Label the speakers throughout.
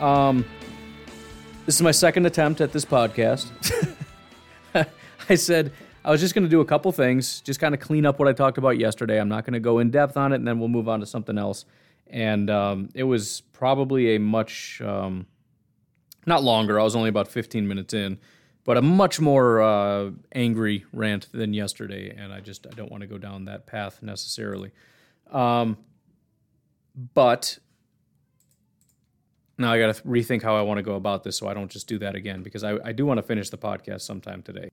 Speaker 1: um, this is my second attempt at this podcast. I said I was just going to do a couple things, just kind of clean up what I talked about yesterday. I'm not going to go in depth on it, and then we'll move on to something else. And um, it was probably a much, um, not longer, I was only about 15 minutes in but a much more uh, angry rant than yesterday, and I just I don't want to go down that path necessarily. Um, but now I got to rethink how I want to go about this, so I don't just do that again because I, I do want to finish the podcast sometime today.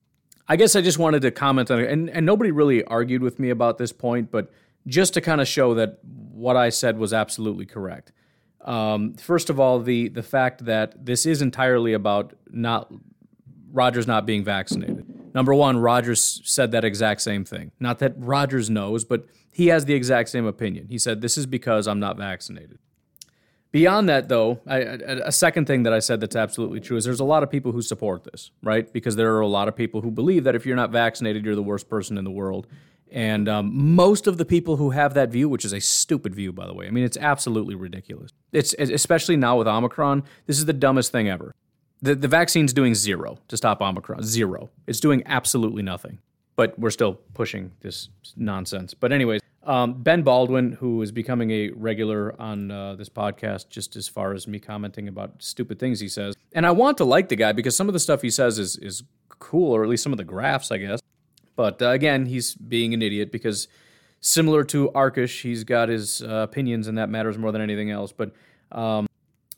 Speaker 1: I guess I just wanted to comment on it, and, and nobody really argued with me about this point, but just to kind of show that what I said was absolutely correct. Um, first of all, the the fact that this is entirely about not Rodgers not being vaccinated. Number one, Rodgers said that exact same thing. Not that Rodgers knows, but he has the exact same opinion. He said, This is because I'm not vaccinated. Beyond that, though, a second thing that I said that's absolutely true is there's a lot of people who support this, right? Because there are a lot of people who believe that if you're not vaccinated, you're the worst person in the world. And um, most of the people who have that view, which is a stupid view, by the way, I mean, it's absolutely ridiculous. It's especially now with Omicron, this is the dumbest thing ever. The, the vaccine's doing zero to stop Omicron. Zero. It's doing absolutely nothing. But we're still pushing this nonsense. But, anyways, um, Ben Baldwin, who is becoming a regular on uh, this podcast, just as far as me commenting about stupid things he says. And I want to like the guy because some of the stuff he says is, is cool, or at least some of the graphs, I guess. But uh, again, he's being an idiot because similar to Arkush, he's got his uh, opinions, and that matters more than anything else. But um,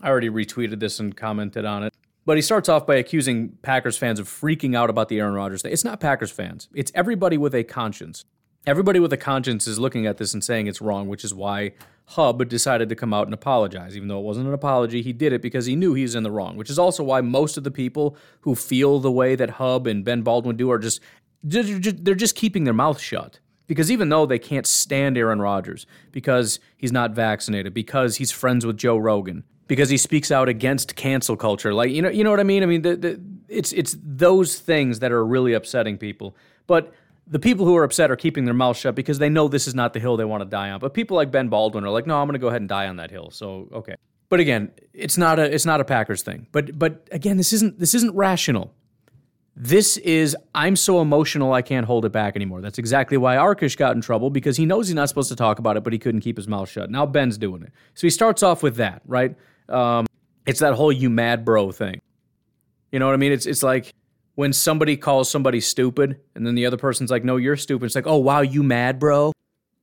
Speaker 1: I already retweeted this and commented on it. But he starts off by accusing Packers fans of freaking out about the Aaron Rodgers thing. It's not Packers fans, it's everybody with a conscience. Everybody with a conscience is looking at this and saying it's wrong, which is why Hub decided to come out and apologize. Even though it wasn't an apology, he did it because he knew he was in the wrong, which is also why most of the people who feel the way that Hub and Ben Baldwin do are just, they're just keeping their mouth shut. Because even though they can't stand Aaron Rodgers because he's not vaccinated, because he's friends with Joe Rogan, because he speaks out against cancel culture. Like you know, you know what I mean. I mean, the, the, it's it's those things that are really upsetting people. But the people who are upset are keeping their mouth shut because they know this is not the hill they want to die on. But people like Ben Baldwin are like, no, I'm going to go ahead and die on that hill. So okay. But again, it's not a it's not a Packers thing. But but again, this isn't this isn't rational. This is I'm so emotional I can't hold it back anymore. That's exactly why Arkush got in trouble because he knows he's not supposed to talk about it, but he couldn't keep his mouth shut. Now Ben's doing it. So he starts off with that, right? Um, it's that whole "you mad bro" thing. You know what I mean? It's it's like when somebody calls somebody stupid, and then the other person's like, "No, you're stupid." It's like, "Oh wow, you mad, bro?"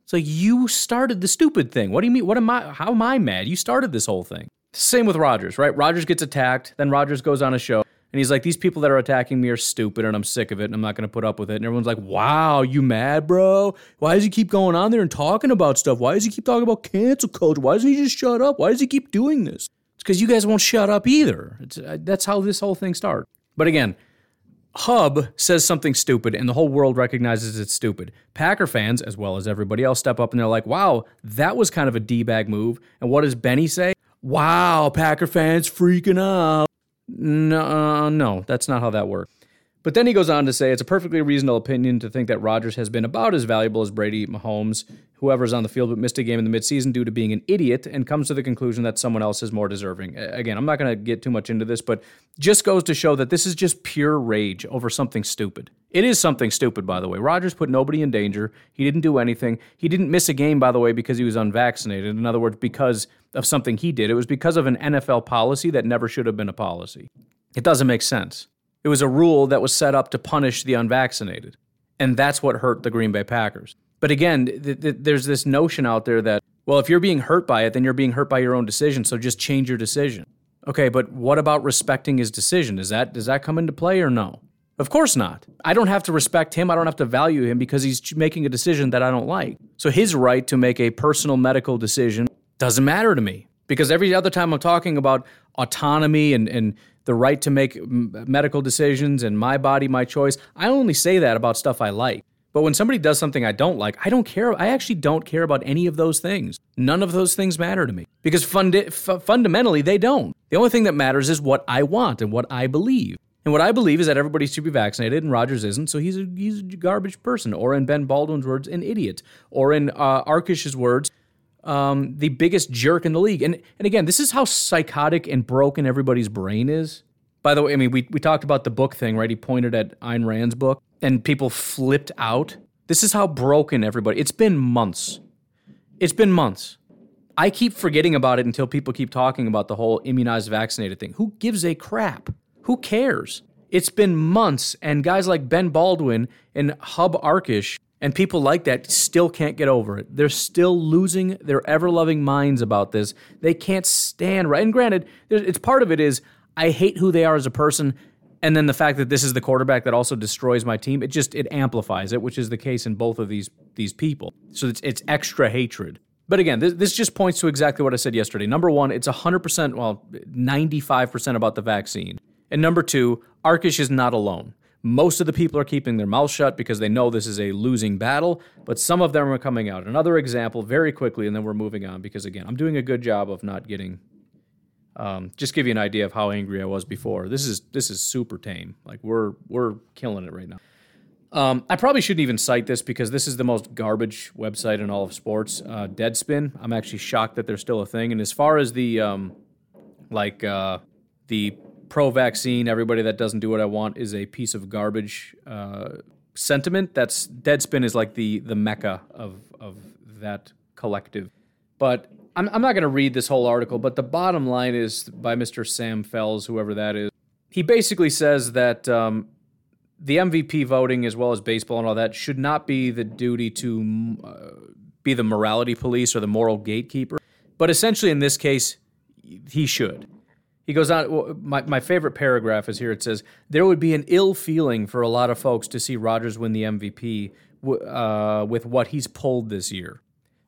Speaker 1: It's like you started the stupid thing. What do you mean? What am I? How am I mad? You started this whole thing. Same with Rodgers, right? Rodgers gets attacked, then Rodgers goes on a show. And he's like, these people that are attacking me are stupid and I'm sick of it and I'm not going to put up with it. And everyone's like, wow, you mad, bro? Why does he keep going on there and talking about stuff? Why does he keep talking about cancel culture? Why doesn't he just shut up? Why does he keep doing this? It's because you guys won't shut up either. Uh, that's how this whole thing started. But again, Hub says something stupid and the whole world recognizes it's stupid. Packer fans, as well as everybody else, step up and they're like, wow, that was kind of a D bag move. And what does Benny say? Wow, Packer fans freaking out. No, uh, no, that's not how that works. But then he goes on to say it's a perfectly reasonable opinion to think that Rodgers has been about as valuable as Brady, Mahomes, whoever's on the field but missed a game in the midseason due to being an idiot, and comes to the conclusion that someone else is more deserving. Again, I'm not going to get too much into this, but just goes to show that this is just pure rage over something stupid. It is something stupid, by the way. Rodgers put nobody in danger. He didn't do anything. He didn't miss a game, by the way, because he was unvaccinated. In other words, because of something he did. It was because of an NFL policy that never should have been a policy. It doesn't make sense. It was a rule that was set up to punish the unvaccinated. And that's what hurt the Green Bay Packers. But again, th- th- there's this notion out there that, well, if you're being hurt by it, then you're being hurt by your own decision. So just change your decision. Okay, but what about respecting his decision? Is that does that come into play or no? Of course not. I don't have to respect him. I don't have to value him because he's making a decision that I don't like. So his right to make a personal medical decision doesn't matter to me. Because every other time I'm talking about autonomy and, and the right to make medical decisions and my body, my choice. I only say that about stuff I like. But when somebody does something I don't like, I don't care. I actually don't care about any of those things. None of those things matter to me because fundi- f- fundamentally they don't. The only thing that matters is what I want and what I believe. And what I believe is that everybody should be vaccinated, and Rodgers isn't, so he's a, he's a garbage person. Or in Ben Baldwin's words, an idiot. Or in uh, Arkush's words, um, the biggest jerk in the league. And and again, this is how psychotic and broken everybody's brain is. By the way, I mean we we talked about the book thing, right? He pointed at Ayn Rand's book, and people flipped out. This is how broken everybody. It's been months. It's been months. I keep forgetting about it until people keep talking about the whole immunized, vaccinated thing. Who gives a crap? Who cares? It's been months, and guys like Ben Baldwin and Hub Arkush and people like that still can't get over it. They're still losing their ever loving minds about this. They can't stand right. And granted, it's part of it is I hate who they are as a person. And then the fact that this is the quarterback that also destroys my team, it just it amplifies it, which is the case in both of these these people. So it's it's extra hatred. But again, this, this just points to exactly what I said yesterday. Number one, it's 100%, well, 95% about the vaccine. And number two, Arkush is not alone. Most of the people are keeping their mouths shut because they know this is a losing battle, but some of them are coming out. Another example, very quickly, and then we're moving on because, again, I'm doing a good job of not getting. Um, just give you an idea of how angry I was before. This is this is super tame. Like we're we're killing it right now. Um, I probably shouldn't even cite this because this is the most garbage website in all of sports. Uh, Deadspin. I'm actually shocked that they're still a thing. And as far as the um, like uh, the pro vaccine, everybody that doesn't do what I want is a piece of garbage uh, sentiment. That's Deadspin is like the the mecca of of that collective. But I'm, I'm not going to read this whole article, but the bottom line is by Mr. Sam Fells, whoever that is. He basically says that um, the MVP voting, as well as baseball and all that, should not be the duty to uh, be the morality police or the moral gatekeeper. But essentially, in this case, he should. He goes on. My, my favorite paragraph is here. It says, There would be an ill feeling for a lot of folks to see Rodgers win the MVP uh, with what he's pulled this year.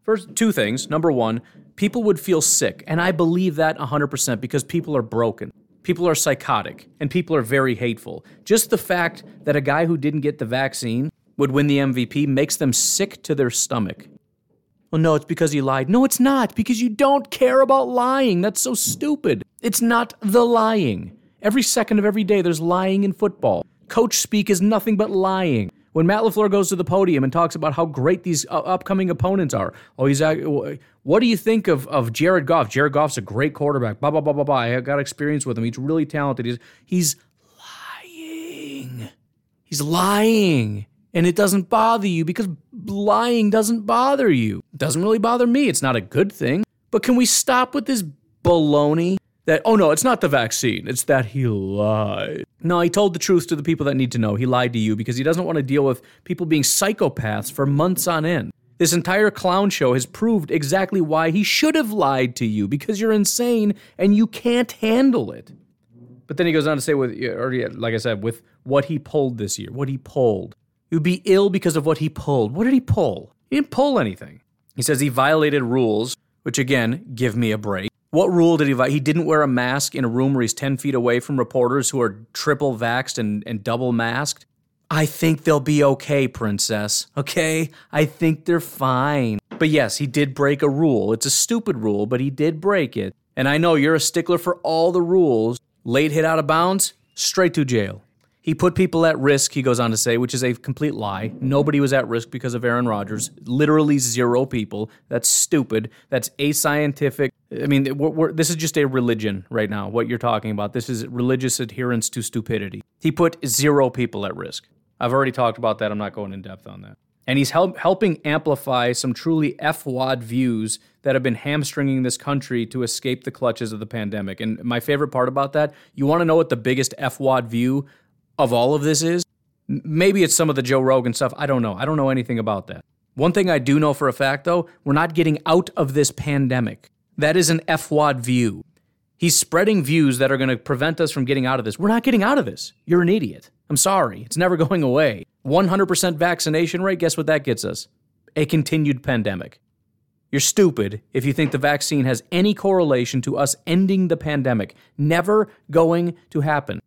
Speaker 1: First, two things. Number one, people would feel sick. And I believe that 100% because people are broken. People are psychotic and people are very hateful. Just the fact that a guy who didn't get the vaccine would win the MVP makes them sick to their stomach. Well, no, it's because he lied. No, it's not, because you don't care about lying. That's so stupid. It's not the lying. Every second of every day, there's lying in football. Coach speak is nothing but lying. When Matt LaFleur goes to the podium and talks about how great these uh, upcoming opponents are, oh, he's what do you think of, of Jared Goff? Jared Goff's a great quarterback. Blah blah blah blah blah. I got experience with him. He's really talented. He's he's lying. He's lying and it doesn't bother you because lying doesn't bother you. It doesn't really bother me. It's not a good thing. But can we stop with this baloney that, oh no, it's not the vaccine, it's that he lied? No, he told the truth to the people that need to know. He lied to you because he doesn't want to deal with people being psychopaths for months on end. This entire clown show has proved exactly why he should have lied to you because you're insane and you can't handle it. But then he goes on to say, with, or like I said, with what he pulled this year, what he pulled. Would be ill because of what he pulled. What did he pull? He didn't pull anything. He says he violated rules, which again, give me a break. What rule did he violate? He didn't wear a mask in a room where he's 10 feet away from reporters who are triple vaxxed and, and double masked. I think they'll be okay, princess. Okay? I think they're fine. But yes, he did break a rule. It's a stupid rule, but he did break it. And I know you're a stickler for all the rules. Late hit out of bounds, straight to jail. He put people at risk, he goes on to say, which is a complete lie. Nobody was at risk because of Aaron Rodgers. Literally zero people. That's stupid. That's ascientific. I mean, we're, we're, this is just a religion right now, what you're talking about. This is religious adherence to stupidity. He put zero people at risk. I've already talked about that. I'm not going in depth on that. And he's help, helping amplify some truly FWAD views that have been hamstringing this country to escape the clutches of the pandemic. And my favorite part about that, you want to know what the biggest FWAD view of all of this is. Maybe it's some of the Joe Rogan stuff. I don't know. I don't know anything about that. One thing I do know for a fact, though, we're not getting out of this pandemic. That is an FWAD view. He's spreading views that are going to prevent us from getting out of this. We're not getting out of this. You're an idiot. I'm sorry. It's never going away. 100% vaccination rate, guess what that gets us? A continued pandemic. You're stupid if you think the vaccine has any correlation to us ending the pandemic. Never going to happen.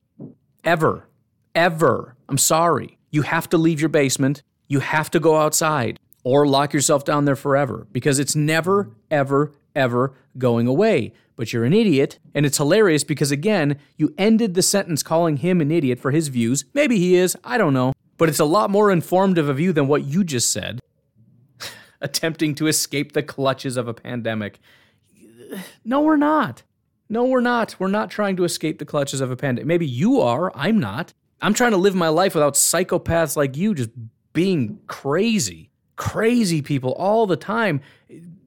Speaker 1: Ever. Ever. I'm sorry. You have to leave your basement. You have to go outside or lock yourself down there forever because it's never, ever, ever going away. But you're an idiot, and it's hilarious because, again, you ended the sentence calling him an idiot for his views. Maybe he is, I don't know. But it's a lot more informative of you than what you just said. Attempting to escape the clutches of a pandemic. No, we're not. No, we're not. We're not trying to escape the clutches of a pandemic. Maybe you are. I'm not. I'm trying to live my life without psychopaths like you just being crazy. Crazy people all the time.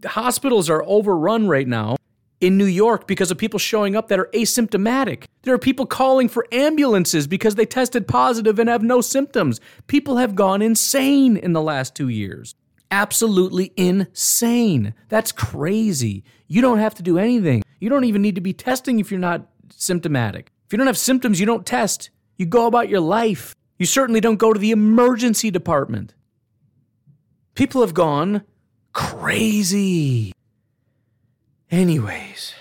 Speaker 1: Hospitals are overrun right now in New York because of people showing up that are asymptomatic. There are people calling for ambulances because they tested positive and have no symptoms. People have gone insane in the last two years. Absolutely insane. That's crazy. You don't have to do anything. You don't even need to be testing if you're not symptomatic. If you don't have symptoms, you don't test. You go about your life. You certainly don't go to the emergency department. People have gone crazy. Anyways,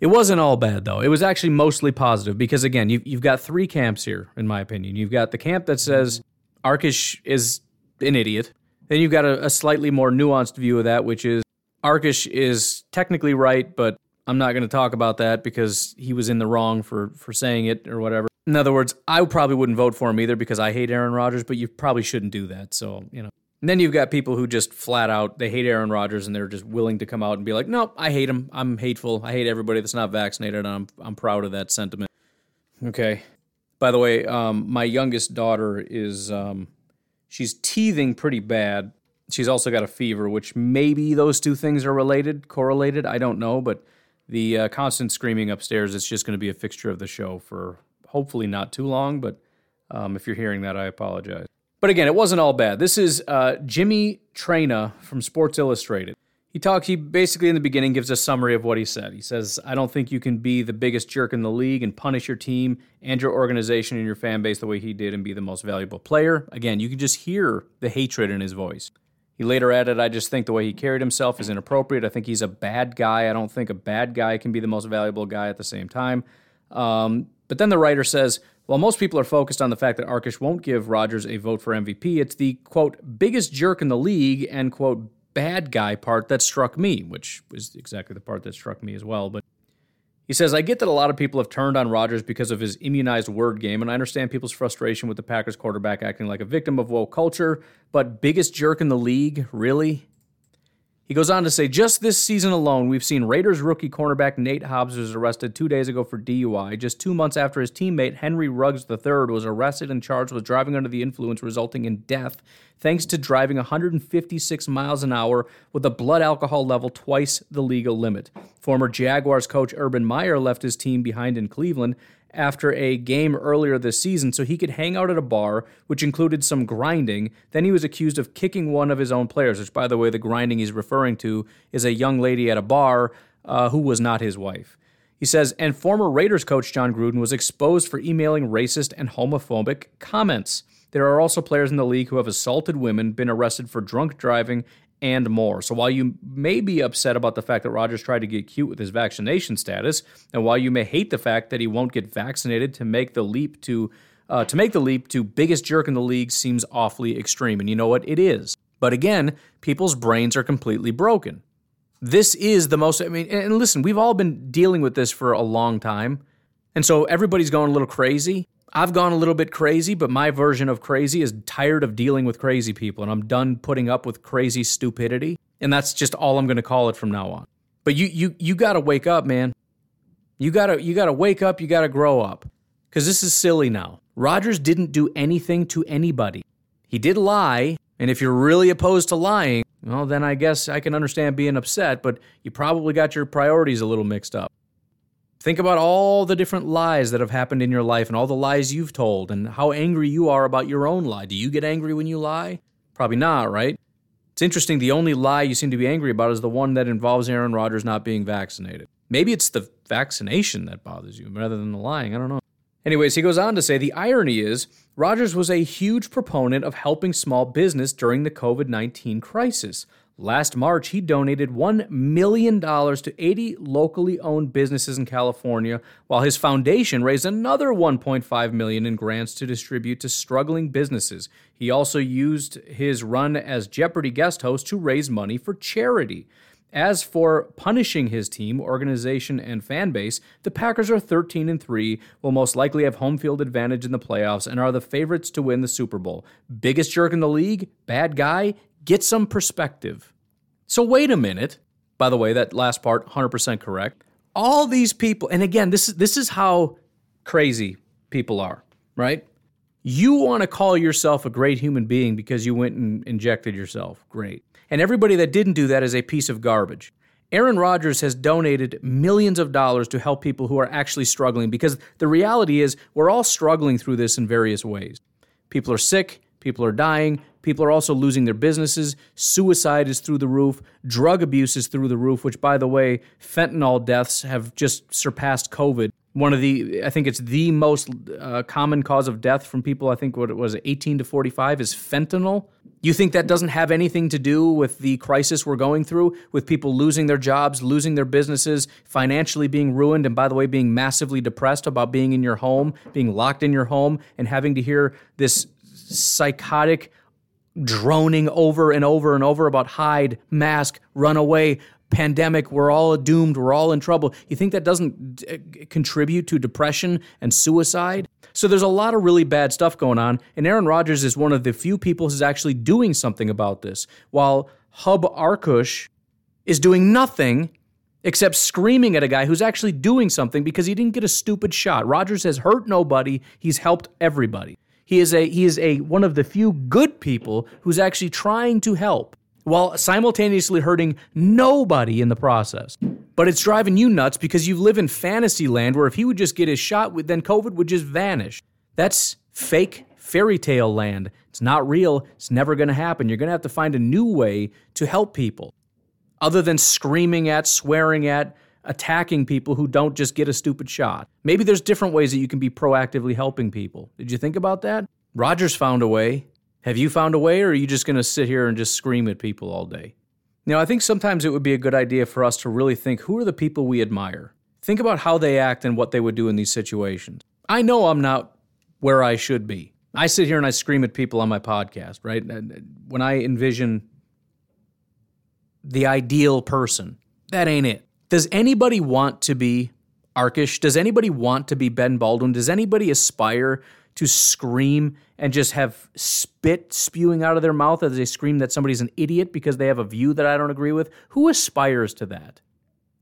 Speaker 1: it wasn't all bad though. It was actually mostly positive because again, you've, you've got three camps here, in my opinion. You've got the camp that says Arkush is an idiot. Then you've got a, a slightly more nuanced view of that, which is Arkush is technically right, but I'm not going to talk about that because he was in the wrong for for saying it or whatever. In other words, I probably wouldn't vote for him either because I hate Aaron Rodgers, but you probably shouldn't do that. So, you know. And then you've got people who just flat out they hate Aaron Rodgers and they're just willing to come out and be like, "No, I hate him. I'm hateful. I hate everybody that's not vaccinated." And I'm I'm proud of that sentiment. Okay. By the way, um, my youngest daughter is um, she's teething pretty bad. She's also got a fever, which maybe those two things are related, correlated. I don't know, but the uh, constant screaming upstairs is just going to be a fixture of the show for hopefully not too long. But um, if you're hearing that, I apologize. But again, it wasn't all bad. This is uh, Jimmy Traina from Sports Illustrated. He talks, he basically in the beginning gives a summary of what he said. He says, I don't think you can be the biggest jerk in the league and punish your team and your organization and your fan base the way he did and be the most valuable player. Again, you can just hear the hatred in his voice. He later added, I just think the way he carried himself is inappropriate. I think he's a bad guy. I don't think a bad guy can be the most valuable guy at the same time. Um, but then the writer says, while most people are focused on the fact that Arkush won't give Rodgers a vote for MVP, it's the quote, biggest jerk in the league and quote, bad guy part that struck me, which was exactly the part that struck me as well. But he says, I get that a lot of people have turned on Rodgers because of his immunized word game, and I understand people's frustration with the Packers quarterback acting like a victim of woke culture, but biggest jerk in the league? Really? He goes on to say, just this season alone, we've seen Raiders rookie cornerback Nate Hobbs was arrested two days ago for DUI, just two months after his teammate Henry Ruggs III was arrested and charged with driving under the influence, resulting in death, thanks to driving 156 miles an hour with a blood alcohol level twice the legal limit. Former Jaguars coach Urban Meyer left his team behind in Cleveland after a game earlier this season so he could hang out at a bar, which included some grinding. Then he was accused of kicking one of his own players, which, by the way, the grinding he's referring to is a young lady at a bar uh, who was not his wife. He says, and former Raiders coach Jon Gruden was exposed for emailing racist and homophobic comments. There are also players in the league who have assaulted women, been arrested for drunk driving, and more. So while you may be upset about the fact that Rodgers tried to get cute with his vaccination status, and while you may hate the fact that he won't get vaccinated to make the leap to uh, to make the leap to biggest jerk in the league seems awfully extreme. And you know what? It is. But again, people's brains are completely broken. This is the most. I mean, and listen, we've all been dealing with this for a long time, and so everybody's going a little crazy. I've gone a little bit crazy, but my version of crazy is tired of dealing with crazy people and I'm done putting up with crazy stupidity. And that's just all I'm going to call it from now on. But you you you got to wake up, man. You got to you got to wake up, you got to grow up. Cuz this is silly now. Rodgers didn't do anything to anybody. He did lie, and if you're really opposed to lying, well then I guess I can understand being upset, but you probably got your priorities a little mixed up. Think about all the different lies that have happened in your life and all the lies you've told and how angry you are about your own lie. Do you get angry when you lie? Probably not, right? It's interesting, the only lie you seem to be angry about is the one that involves Aaron Rodgers not being vaccinated. Maybe it's the vaccination that bothers you rather than the lying. I don't know. Anyways, he goes on to say the irony is Rodgers was a huge proponent of helping small business during the COVID 19 crisis. Last March, he donated $1 million to 80 locally owned businesses in California, while his foundation raised another 1.5 million in grants to distribute to struggling businesses. He also used his run as Jeopardy guest host to raise money for charity. As for punishing his team, organization, and fan base, the Packers are 13 and 3, will most likely have home field advantage in the playoffs, and are the favorites to win the Super Bowl. Biggest jerk in the league? Bad guy? Get some perspective. So, wait a minute. By the way, that last part, 100% correct. All these people, and again, this is, this is how crazy people are, right? You want to call yourself a great human being because you went and injected yourself. Great. And everybody that didn't do that is a piece of garbage. Aaron Rodgers has donated millions of dollars to help people who are actually struggling because the reality is we're all struggling through this in various ways. People are sick, people are dying, people are also losing their businesses, suicide is through the roof, drug abuse is through the roof, which, by the way, fentanyl deaths have just surpassed COVID. One of the i think it's the most uh, common cause of death from people i think what it was 18 to 45 is fentanyl. You think that doesn't have anything to do with the crisis we're going through with people losing their jobs losing their businesses financially being ruined and by the way being massively depressed about being in your home being locked in your home and having to hear this psychotic droning over and over and over about hide mask run away pandemic, we're all doomed, we're all in trouble. You think that doesn't d- uh, contribute to depression and suicide? So there's a lot of really bad stuff going on, and Aaron Rodgers is one of the few people who's actually doing something about this, while Hub Arkush is doing nothing except screaming at a guy who's actually doing something because he didn't get a stupid shot. Rodgers has hurt nobody, he's helped everybody. He is a he is a one of the few good people who's actually trying to help while simultaneously hurting nobody in the process. But it's driving you nuts because you live in fantasy land where if he would just get his shot, then COVID would just vanish. That's fake fairy tale land. It's not real. It's never going to happen. You're going to have to find a new way to help people other than screaming at, swearing at, attacking people who don't just get a stupid shot. Maybe there's different ways that you can be proactively helping people. Did you think about that? Rodgers found a way. Have you found a way, or are you just going to sit here and just scream at people all day? Now, I think sometimes it would be a good idea for us to really think who are the people we admire? Think about how they act and what they would do in these situations. I know I'm not where I should be. I sit here and I scream at people on my podcast, right? When I envision the ideal person, that ain't it. Does anybody want to be Arkush? Does anybody want to be Ben Baldwin? Does anybody aspire to scream and just have spit spewing out of their mouth as they scream that somebody's an idiot because they have a view that I don't agree with? Who aspires to that?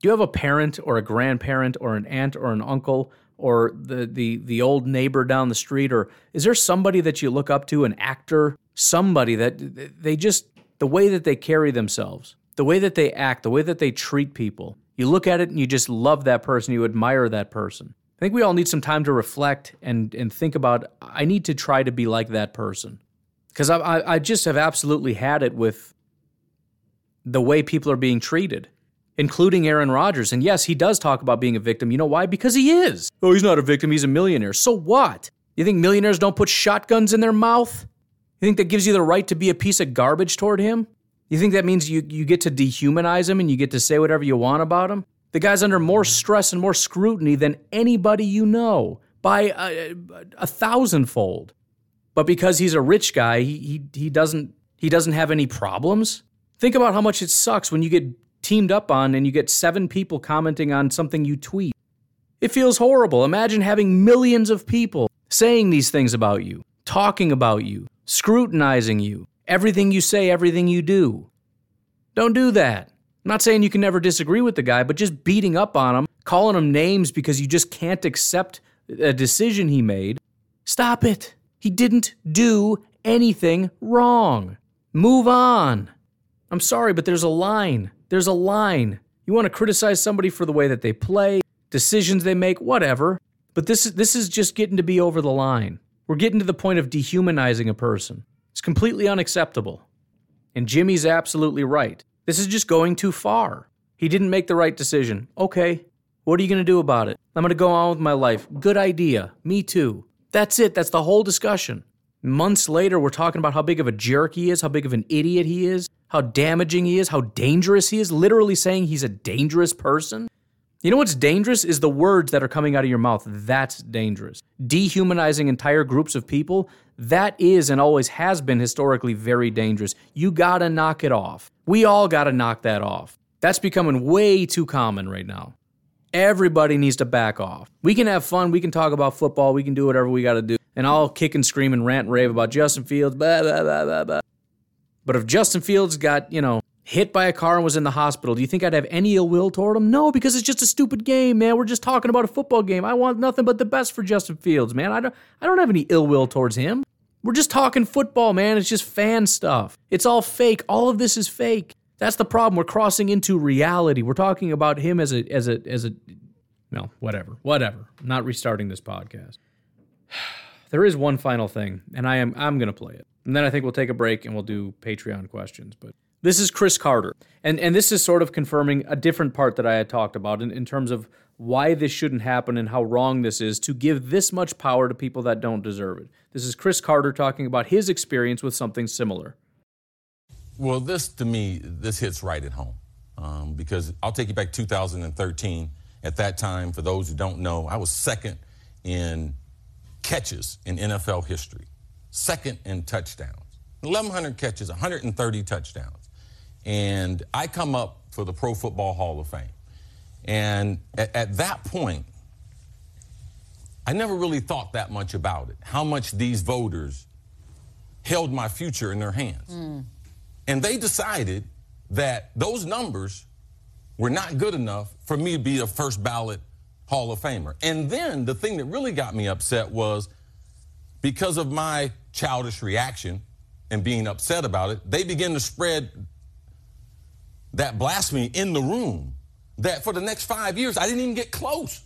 Speaker 1: Do you have a parent or a grandparent or an aunt or an uncle or the the the old neighbor down the street or is there somebody that you look up to an actor somebody that they just the way that they carry themselves the way that they act the way that they treat people you look at it and you just love that person you admire that person I think we all need some time to reflect and and think about. I need to try to be like that person because I, I I just have absolutely had it with the way people are being treated, including Aaron Rodgers. And yes, he does talk about being a victim. You know why? Because he is. Oh, he's not a victim. He's a millionaire. So what? You think millionaires don't put shotguns in their mouth? You think that gives you the right to be a piece of garbage toward him? You think that means you, you get to dehumanize him and you get to say whatever you want about him? The guy's under more stress and more scrutiny than anybody you know by a, a thousandfold. But because he's a rich guy, he, he, he doesn't he doesn't have any problems. Think about how much it sucks when you get teamed up on and you get seven people commenting on something you tweet. It feels horrible. Imagine having millions of people saying these things about you, talking about you, scrutinizing you, everything you say, everything you do. Don't do that. I'm not saying you can never disagree with the guy, but just beating up on him, calling him names because you just can't accept a decision he made, stop it. He didn't do anything wrong. Move on. I'm sorry, but there's a line. There's a line. You want to criticize somebody for the way that they play, decisions they make, whatever. But this is this is just getting to be over the line. We're getting to the point of dehumanizing a person. It's completely unacceptable. And Jimmy's absolutely right. This is just going too far. He didn't make the right decision. Okay, what are you going to do about it? I'm going to go on with my life. Good idea. Me too. That's it. That's the whole discussion. Months later, we're talking about how big of a jerk he is, how big of an idiot he is, how damaging he is, how dangerous he is, literally saying he's a dangerous person. You know what's dangerous is the words that are coming out of your mouth. That's dangerous. Dehumanizing entire groups of people, that is and always has been historically very dangerous. You gotta knock it off. We all gotta knock that off. That's becoming way too common right now. Everybody needs to back off. We can have fun, we can talk about football, we can do whatever we gotta do. And I'll kick and scream and rant and rave about Justin Fields, blah, blah, blah, blah, blah. But if Justin Fields got, you know, hit by a car and was in the hospital, do you think I'd have any ill will toward him? No, because it's just a stupid game, man. We're just talking about a football game. I want nothing but the best for Justin Fields, man. I don't I don't have any ill will towards him. We're just talking football, man. It's just fan stuff. It's all fake. All of this is fake. That's the problem. We're crossing into reality. We're talking about him as a as a as a well, whatever. Whatever. I'm not restarting this podcast. There is one final thing, and I am I'm to play it. And then I think we'll take a break and we'll do Patreon questions, but this is Cris Carter. And, and this is sort of confirming a different part that I had talked about in, in terms of why this shouldn't happen and how wrong this is to give this much power to people that don't deserve it. This is Cris Carter talking about his experience with something similar.
Speaker 2: Well, this to me, this hits right at home um, because I'll take you back 2013. At that time, for those who don't know, I was second in catches in NFL history, second in touchdowns. 1,100 catches, 130 touchdowns. And I come up for the Pro Football Hall of Fame. And at, at, that point, I never really thought that much about it, how much these voters held my future in their hands. Mm. And they decided that those numbers were not good enough for me to be a first ballot Hall of Famer. And then the thing that really got me upset was because of my childish reaction and being upset about it, they began to spread that blasphemy in the room that for the next five years, I didn't even get close.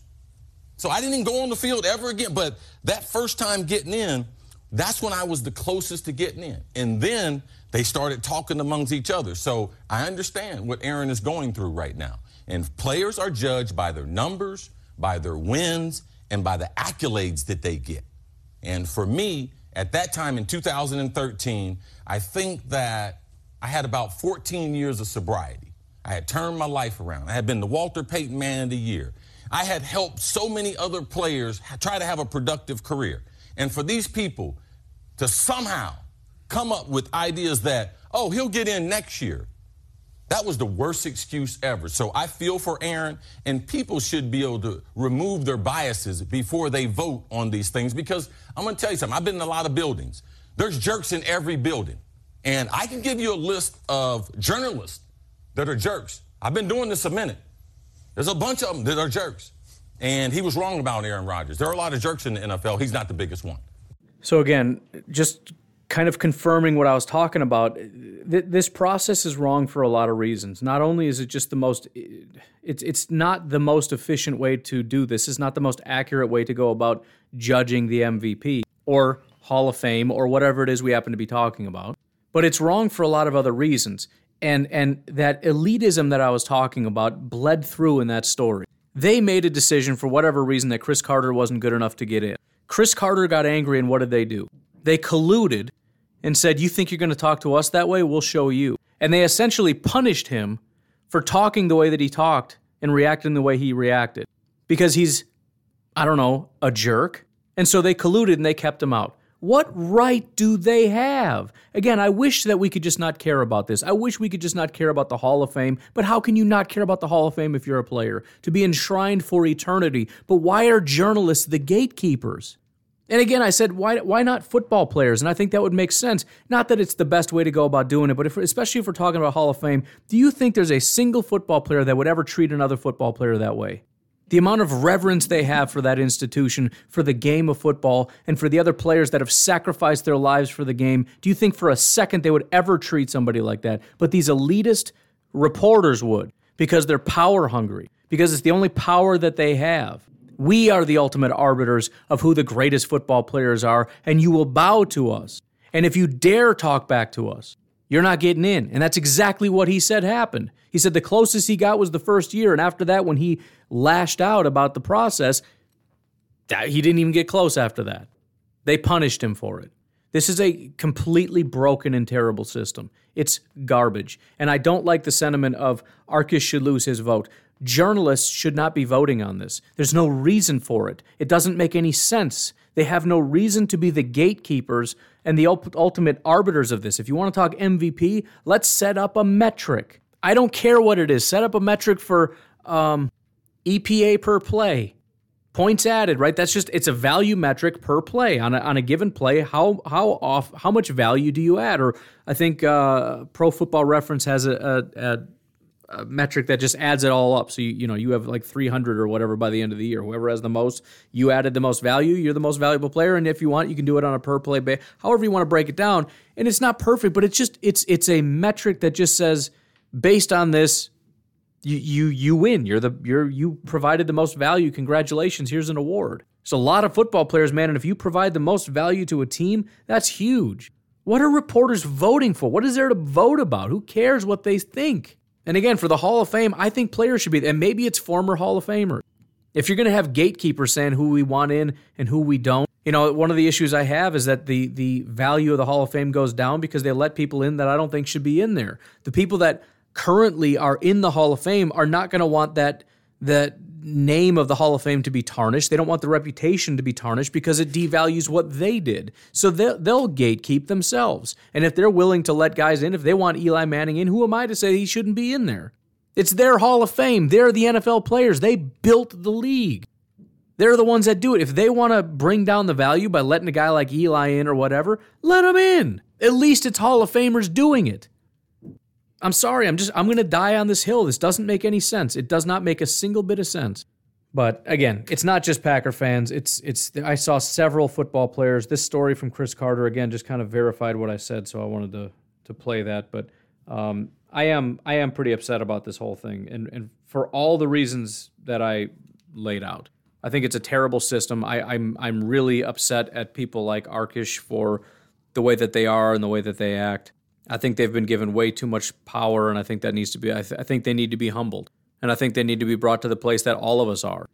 Speaker 2: So I didn't even go on the field ever again. But that first time getting in, that's when I was the closest to getting in. And then they started talking amongst each other. So I understand what Aaron is going through right now. And players are judged by their numbers, by their wins, and by the accolades that they get. And for me, at that time in 2013, I think that I had about 14 years of sobriety. I had turned my life around. I had been the Walter Payton Man of the Year. I had helped so many other players try to have a productive career. And for these people to somehow come up with ideas that, oh, he'll get in next year. That was the worst excuse ever. So I feel for Aaron, and people should be able to remove their biases before they vote on these things because I'm going to tell you something. I've been in a lot of buildings. There's jerks in every building. And I can give you a list of journalists that are jerks. I've been doing this a minute. There's a bunch of them that are jerks. And he was wrong about Aaron Rodgers. There are a lot of jerks in the NFL. He's not the biggest one.
Speaker 1: So, again, just kind of confirming what I was talking about, th- this process is wrong for a lot of reasons. Not only is it just the most, it's it's not the most efficient way to do this. It's not the most accurate way to go about judging the MVP or Hall of Fame or whatever it is we happen to be talking about but it's wrong for a lot of other reasons. And and that elitism that I was talking about bled through in that story. They made a decision for whatever reason that Cris Carter wasn't good enough to get in. Cris Carter got angry, and what did they do? They colluded and said, You think you're going to talk to us that way? We'll show you. And they essentially punished him for talking the way that he talked and reacting the way he reacted because he's, I don't know, a jerk. And so they colluded and they kept him out. What right do they have? Again, I wish that we could just not care about this. I wish we could just not care about the Hall of Fame. But how can you not care about the Hall of Fame if you're a player? To be enshrined for eternity. But why are journalists the gatekeepers? And again, I said, why, why not football players? And I think that would make sense. Not that it's the best way to go about doing it, but if, especially if we're talking about Hall of Fame, do you think there's a single football player that would ever treat another football player that way? The amount of reverence they have for that institution, for the game of football, and for the other players that have sacrificed their lives for the game, do you think for a second they would ever treat somebody like that? But these elitist reporters would because they're power hungry, because it's the only power that they have. We are the ultimate arbiters of who the greatest football players are, and you will bow to us. And if you dare talk back to us, you're not getting in. And that's exactly what he said happened. He said the closest he got was the first year. And after that, when he lashed out about the process, he didn't even get close after that. They punished him for it. This is a completely broken and terrible system. It's garbage. And I don't like the sentiment of Arkush should lose his vote. Journalists should not be voting on this. There's no reason for it. It doesn't make any sense. They have no reason to be the gatekeepers and the ultimate arbiters of this. If you want to talk MVP, let's set up a metric. I don't care what it is. Set up a metric for um, EPA per play, points added. Right? That's just it's a value metric per play on a, on a given play. How how off how much value do you add? Or I think uh, Pro Football Reference has a, a, a a metric that just adds it all up. So you you know you have like 300 or whatever by the end of the year. Whoever has the most, you added the most value. You're the most valuable player, and if you want, you can do it on a per play basis. However you want to break it down. And it's not perfect, but it's just it's it's a metric that just says based on this, you you you win. You're the you're you provided the most value. Congratulations. Here's an award. So a lot of football players, man, and if you provide the most value to a team, that's huge. What are reporters voting for? What is there to vote about? Who cares what they think? And again, for the Hall of Fame, I think players should be, and maybe it's former Hall of Famers. If you're going to have gatekeepers saying who we want in and who we don't, you know, one of the issues I have is that the the value of the Hall of Fame goes down because they let people in that I don't think should be in there. The people that currently are in the Hall of Fame are not going to want that that name of the Hall of Fame to be tarnished. They don't want the reputation to be tarnished because it devalues what they did. So they'll, they'll gatekeep themselves. And if they're willing to let guys in, if they want Eli Manning in, who am I to say he shouldn't be in there? It's their Hall of Fame. They're the NFL players. They built the league. They're the ones that do it. If they want to bring down the value by letting a guy like Eli in or whatever, let him in. At least it's Hall of Famers doing it. I'm sorry, I'm just I'm going to die on this hill. This doesn't make any sense. It does not make a single bit of sense. But again, it's not just Packer fans. It's it's I saw several football players. This story from Cris Carter again just kind of verified what I said, so I wanted to to play that. But um, I am I am pretty upset about this whole thing, and and for all the reasons that I laid out. I think it's a terrible system. I, I'm I'm really upset at people like Arkush for the way that they are and the way that they act. I think they've been given way too much power, and I think that needs to be. I, th- I, think they need to be humbled, and I think they need to be brought to the place that all of us are.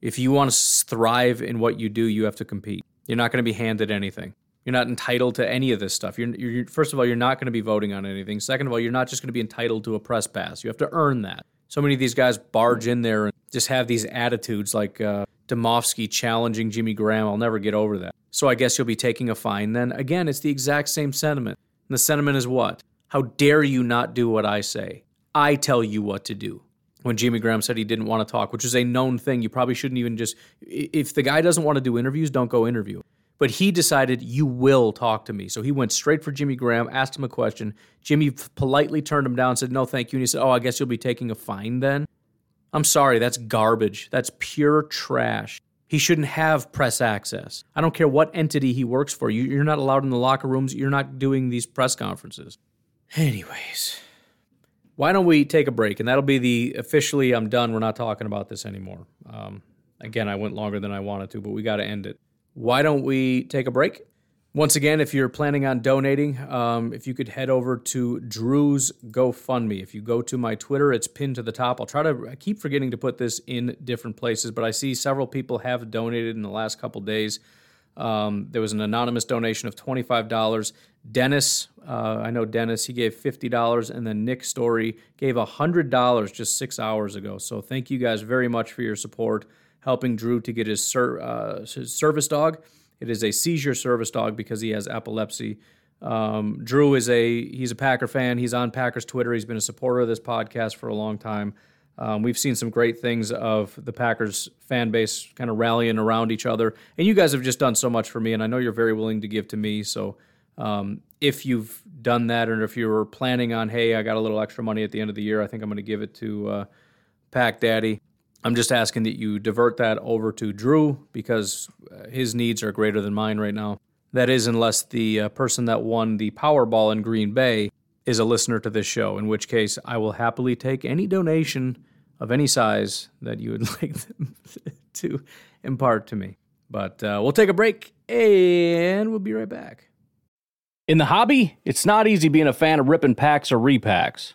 Speaker 1: If you want to thrive in what you do, you have to compete. You're not going to be handed anything. You're not entitled to any of this stuff. You're, you're first of all, you're not going to be voting on anything. Second of all, you're not just going to be entitled to a press pass. You have to earn that. So many of these guys barge in there and just have these attitudes like uh, Demovsky challenging Jimmy Graham. I'll never get over that. So I guess you'll be taking a fine then. Again, it's the exact same sentiment. The sentiment is what? How dare you not do what I say? I tell you what to do. When Jimmy Graham said he didn't want to talk, which is a known thing, you probably shouldn't even just. If the guy doesn't want to do interviews, don't go interview. But he decided, you will talk to me. So he went straight for Jimmy Graham, asked him a question. Jimmy politely turned him down, said, no, thank you. And he said, oh, I guess you'll be taking a fine then? I'm sorry, that's garbage. That's pure trash. He shouldn't have press access. I don't care what entity he works for. You, are not allowed in the locker rooms. You're not doing these press conferences. Anyways, why don't we take a break? And that'll be the officially, I'm done. We're not talking about this anymore. Um, again, I went longer than I wanted to, but we got to end it. Why don't we take a break? Once again, if you're planning on donating, um, if you could head over to Drew's GoFundMe. If you go to my Twitter, it's pinned to the top. I'll try to I keep forgetting to put this in different places, but I see several people have donated in the last couple days. Um, there was an anonymous donation of $25. Dennis, uh, I know Dennis, he gave $50, and then Nick Story gave $100 just six hours ago. So thank you guys very much for your support, helping Drew to get his, ser- uh, his service dog. It is a seizure service dog because he has epilepsy. Um, Drew is a he's a Packer fan. He's on Packers Twitter. He's been a supporter of this podcast for a long time. Um, we've seen some great things of the Packers fan base kind of rallying around each other, and you guys have just done so much for me. And I know you're very willing to give to me. So um, if you've done that, or if you're planning on, hey, I got a little extra money at the end of the year, I think I'm going to give it to uh, Pack Daddy. I'm just asking that you divert that over to Drew because uh, his needs are greater than mine right now. That is, unless the uh, person that won the Powerball in Green Bay is a listener to this show, in which case I will happily take any donation of any size that you would like to impart to me. But uh, we'll take a break and we'll be right back. In the hobby, it's not easy being a fan of ripping packs or repacks.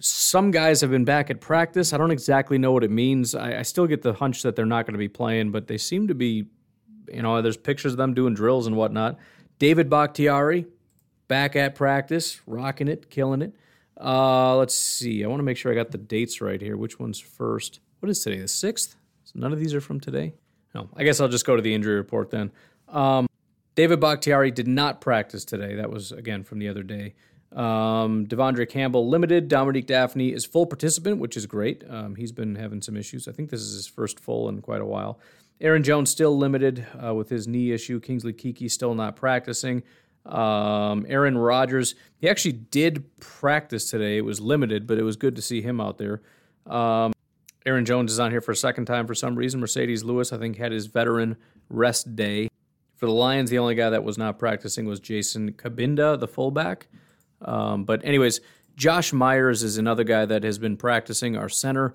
Speaker 1: some guys have been back at practice. I don't exactly know what it means. I, I still get the hunch that they're not going to be playing, but they seem to be, you know, there's pictures of them doing drills and whatnot. David Bakhtiari back at practice, rocking it, killing it. Uh, let's see. I want to make sure I got the dates right here. Which one's first? What is today? The sixth. So none of these are from today. No. I guess I'll just go to the injury report then. Um, David Bakhtiari did not practice today. That was again from the other day. Um, De'Vondre Campbell limited. Dominique Dafney is full participant, which is great. Um, he's been having some issues. I think this is his first full in quite a while. Aaron Jones still limited uh, with his knee issue. Kingsley Keke still not practicing. Um, Aaron Rodgers, he actually did practice today. It was limited, but it was good to see him out there. Um, Aaron Jones is on here for a second time for some reason. Marcedes Lewis, I think, had his veteran rest day. For the Lions, the only guy that was not practicing was Jason Cabinda, the fullback. Um, but, anyways, Josh Myers is another guy that has been practicing, our center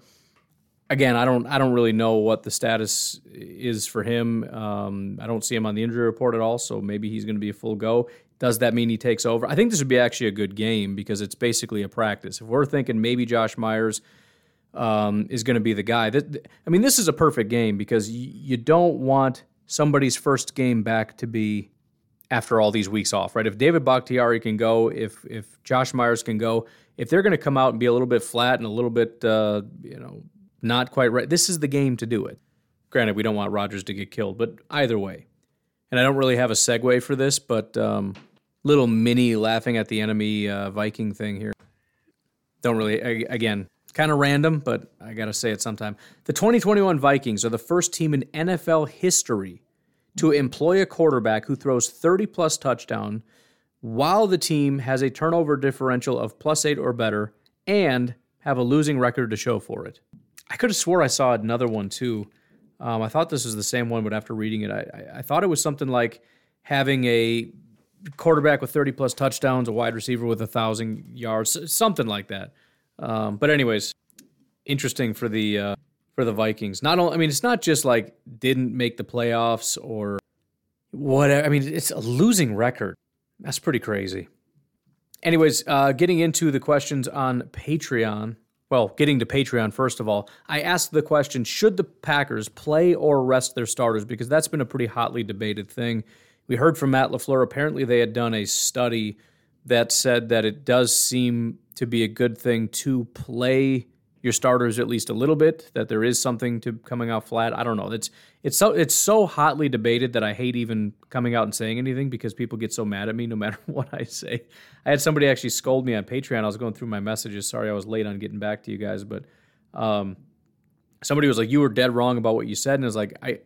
Speaker 1: again, I don't I don't really know what the status is for him. Um, I don't see him on the injury report at all, so maybe he's going to be a full go. Does that mean he takes over? I think this would be actually a good game because it's basically a practice. If we're thinking maybe Josh Myers um, is going to be the guy, that I mean, this is a perfect game because you don't want somebody's first game back to be after all these weeks off, right? If David Bakhtiari can go, if if Josh Myers can go, if they're going to come out and be a little bit flat and a little bit, uh, you know, not quite right. This is the game to do it. Granted, we don't want Rodgers to get killed, but either way. And I don't really have a segue for this, but um, little mini laughing at the enemy uh, Viking thing here. Don't really, again, kind of random, but I got to say it sometime. The 2021 Vikings are the first team in NFL history to employ a quarterback who throws 30 plus touchdown while the team has a turnover differential of plus eight or better and have a losing record to show for it. I could have swore I saw another one too. Um, I thought this was the same one, but after reading it, I, I, I thought it was something like having a quarterback with 30 plus touchdowns, a wide receiver with a thousand yards, something like that. Um, but anyways, interesting for the uh, for the Vikings. Not only, I mean, it's not just like didn't make the playoffs or whatever. I mean, it's a losing record. That's pretty crazy. Anyways, uh, getting into the questions on Patreon well, getting to Patreon, first of all, I asked the question should the Packers play or rest their starters? Because that's been a pretty hotly debated thing. We heard from Matt LaFleur. Apparently, they had done a study that said that it does seem to be a good thing to play your starters at least a little bit. That there is something to coming out flat. I don't know. It's it's so it's so hotly debated that I hate even coming out and saying anything because people get so mad at me no matter what I say. I had somebody actually scold me on Patreon. I was going through my messages. Sorry, I was late on getting back to you guys, but um, somebody was like, "You were dead wrong about what you said," and I was like, "I."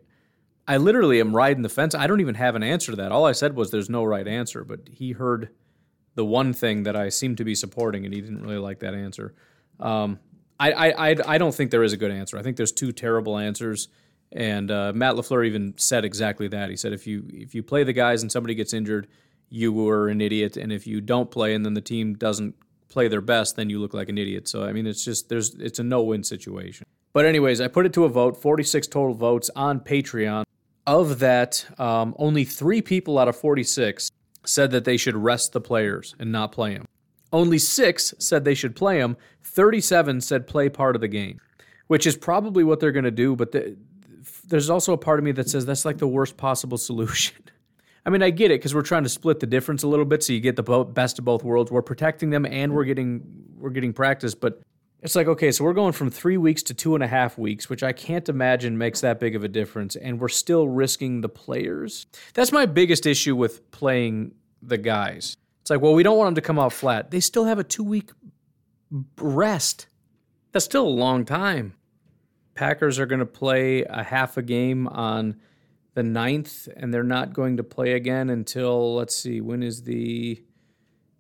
Speaker 1: I literally am riding the fence. I don't even have an answer to that. All I said was there's no right answer, but he heard the one thing that I seem to be supporting, and he didn't really like that answer. Um, I, I, I, I don't think there is a good answer. I think there's two terrible answers. And uh, Matt LaFleur even said exactly that. He said if you if you play the guys and somebody gets injured, you were an idiot, and if you don't play and then the team doesn't play their best, then you look like an idiot. So I mean, it's just there's it's a no-win situation. But anyways, I put it to a vote, 46 total votes on Patreon. Of that, um, only three people out of 46 said that they should rest the players and not play them. Only six said they should play them. 37 said play part of the game, which is probably what they're going to do. But the, there's also a part of me that says that's like the worst possible solution. I mean, I get it because we're trying to split the difference a little bit, so you get the best of both worlds. We're protecting them, and we're getting we're getting practice. But it's like okay, so we're going from three weeks to two and a half weeks, which I can't imagine makes that big of a difference, and we're still risking the players. That's my biggest issue with playing the guys. It's like, well, we don't want them to come out flat. They still have a two week rest. That's still a long time. Packers are going to play a half a game on the 9th, and they're not going to play again until, let's see, when is the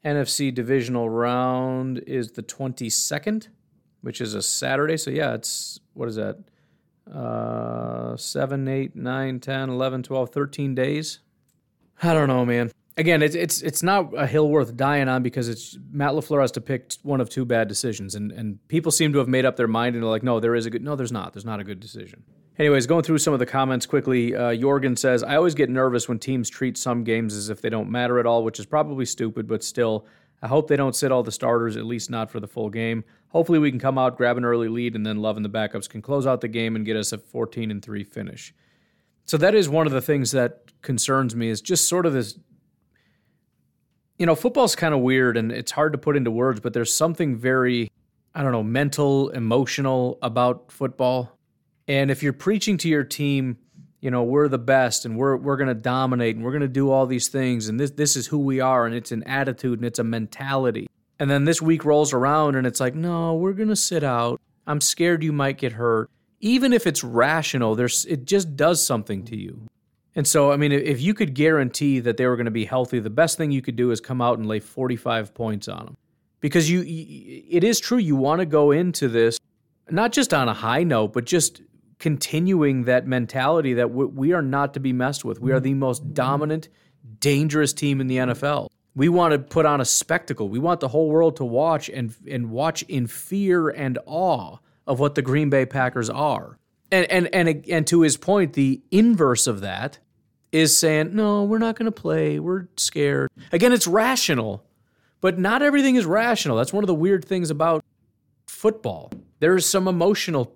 Speaker 1: NFC divisional round? Is the 22nd, which is a Saturday. So, yeah, it's, what is that? Uh, 7, 8, 9, 10, 11, 12, 13 days. I don't know, man again, it's it's it's not a hill worth dying on because it's Matt Lafleur has to pick one of two bad decisions, and and people seem to have made up their mind and they're like, no, there is a good, no, there's not, there's not a good decision. Anyways, going through some of the comments quickly, uh, Jorgen says, I always get nervous when teams treat some games as if they don't matter at all, which is probably stupid, but still, I hope they don't sit all the starters, at least not for the full game. Hopefully, we can come out, grab an early lead, and then Love and the backups can close out the game and get us a 14 and 3 finish. So that is one of the things that concerns me is just sort of this you know, football's kind of weird and it's hard to put into words, but there's something very, I don't know, mental, emotional about football. And if you're preaching to your team, you know, we're the best and we're we're going to dominate and we're going to do all these things and this this is who we are and it's an attitude and it's a mentality. And then this week rolls around and it's like, "No, we're going to sit out. I'm scared you might get hurt." Even if it's rational, there's it just does something to you. And so, I mean, if you could guarantee that they were going to be healthy, the best thing you could do is come out and lay 45 points on them. Because you, it is true, you want to go into this not just on a high note, but just continuing that mentality that we are not to be messed with. We are the most dominant, dangerous team in the NFL. We want to put on a spectacle. We want the whole world to watch and and watch in fear and awe of what the Green Bay Packers are. And and and and to his point, the inverse of that is saying, no, we're not going to play. We're scared. Again, it's rational, but not everything is rational. That's one of the weird things about football. There's some emotional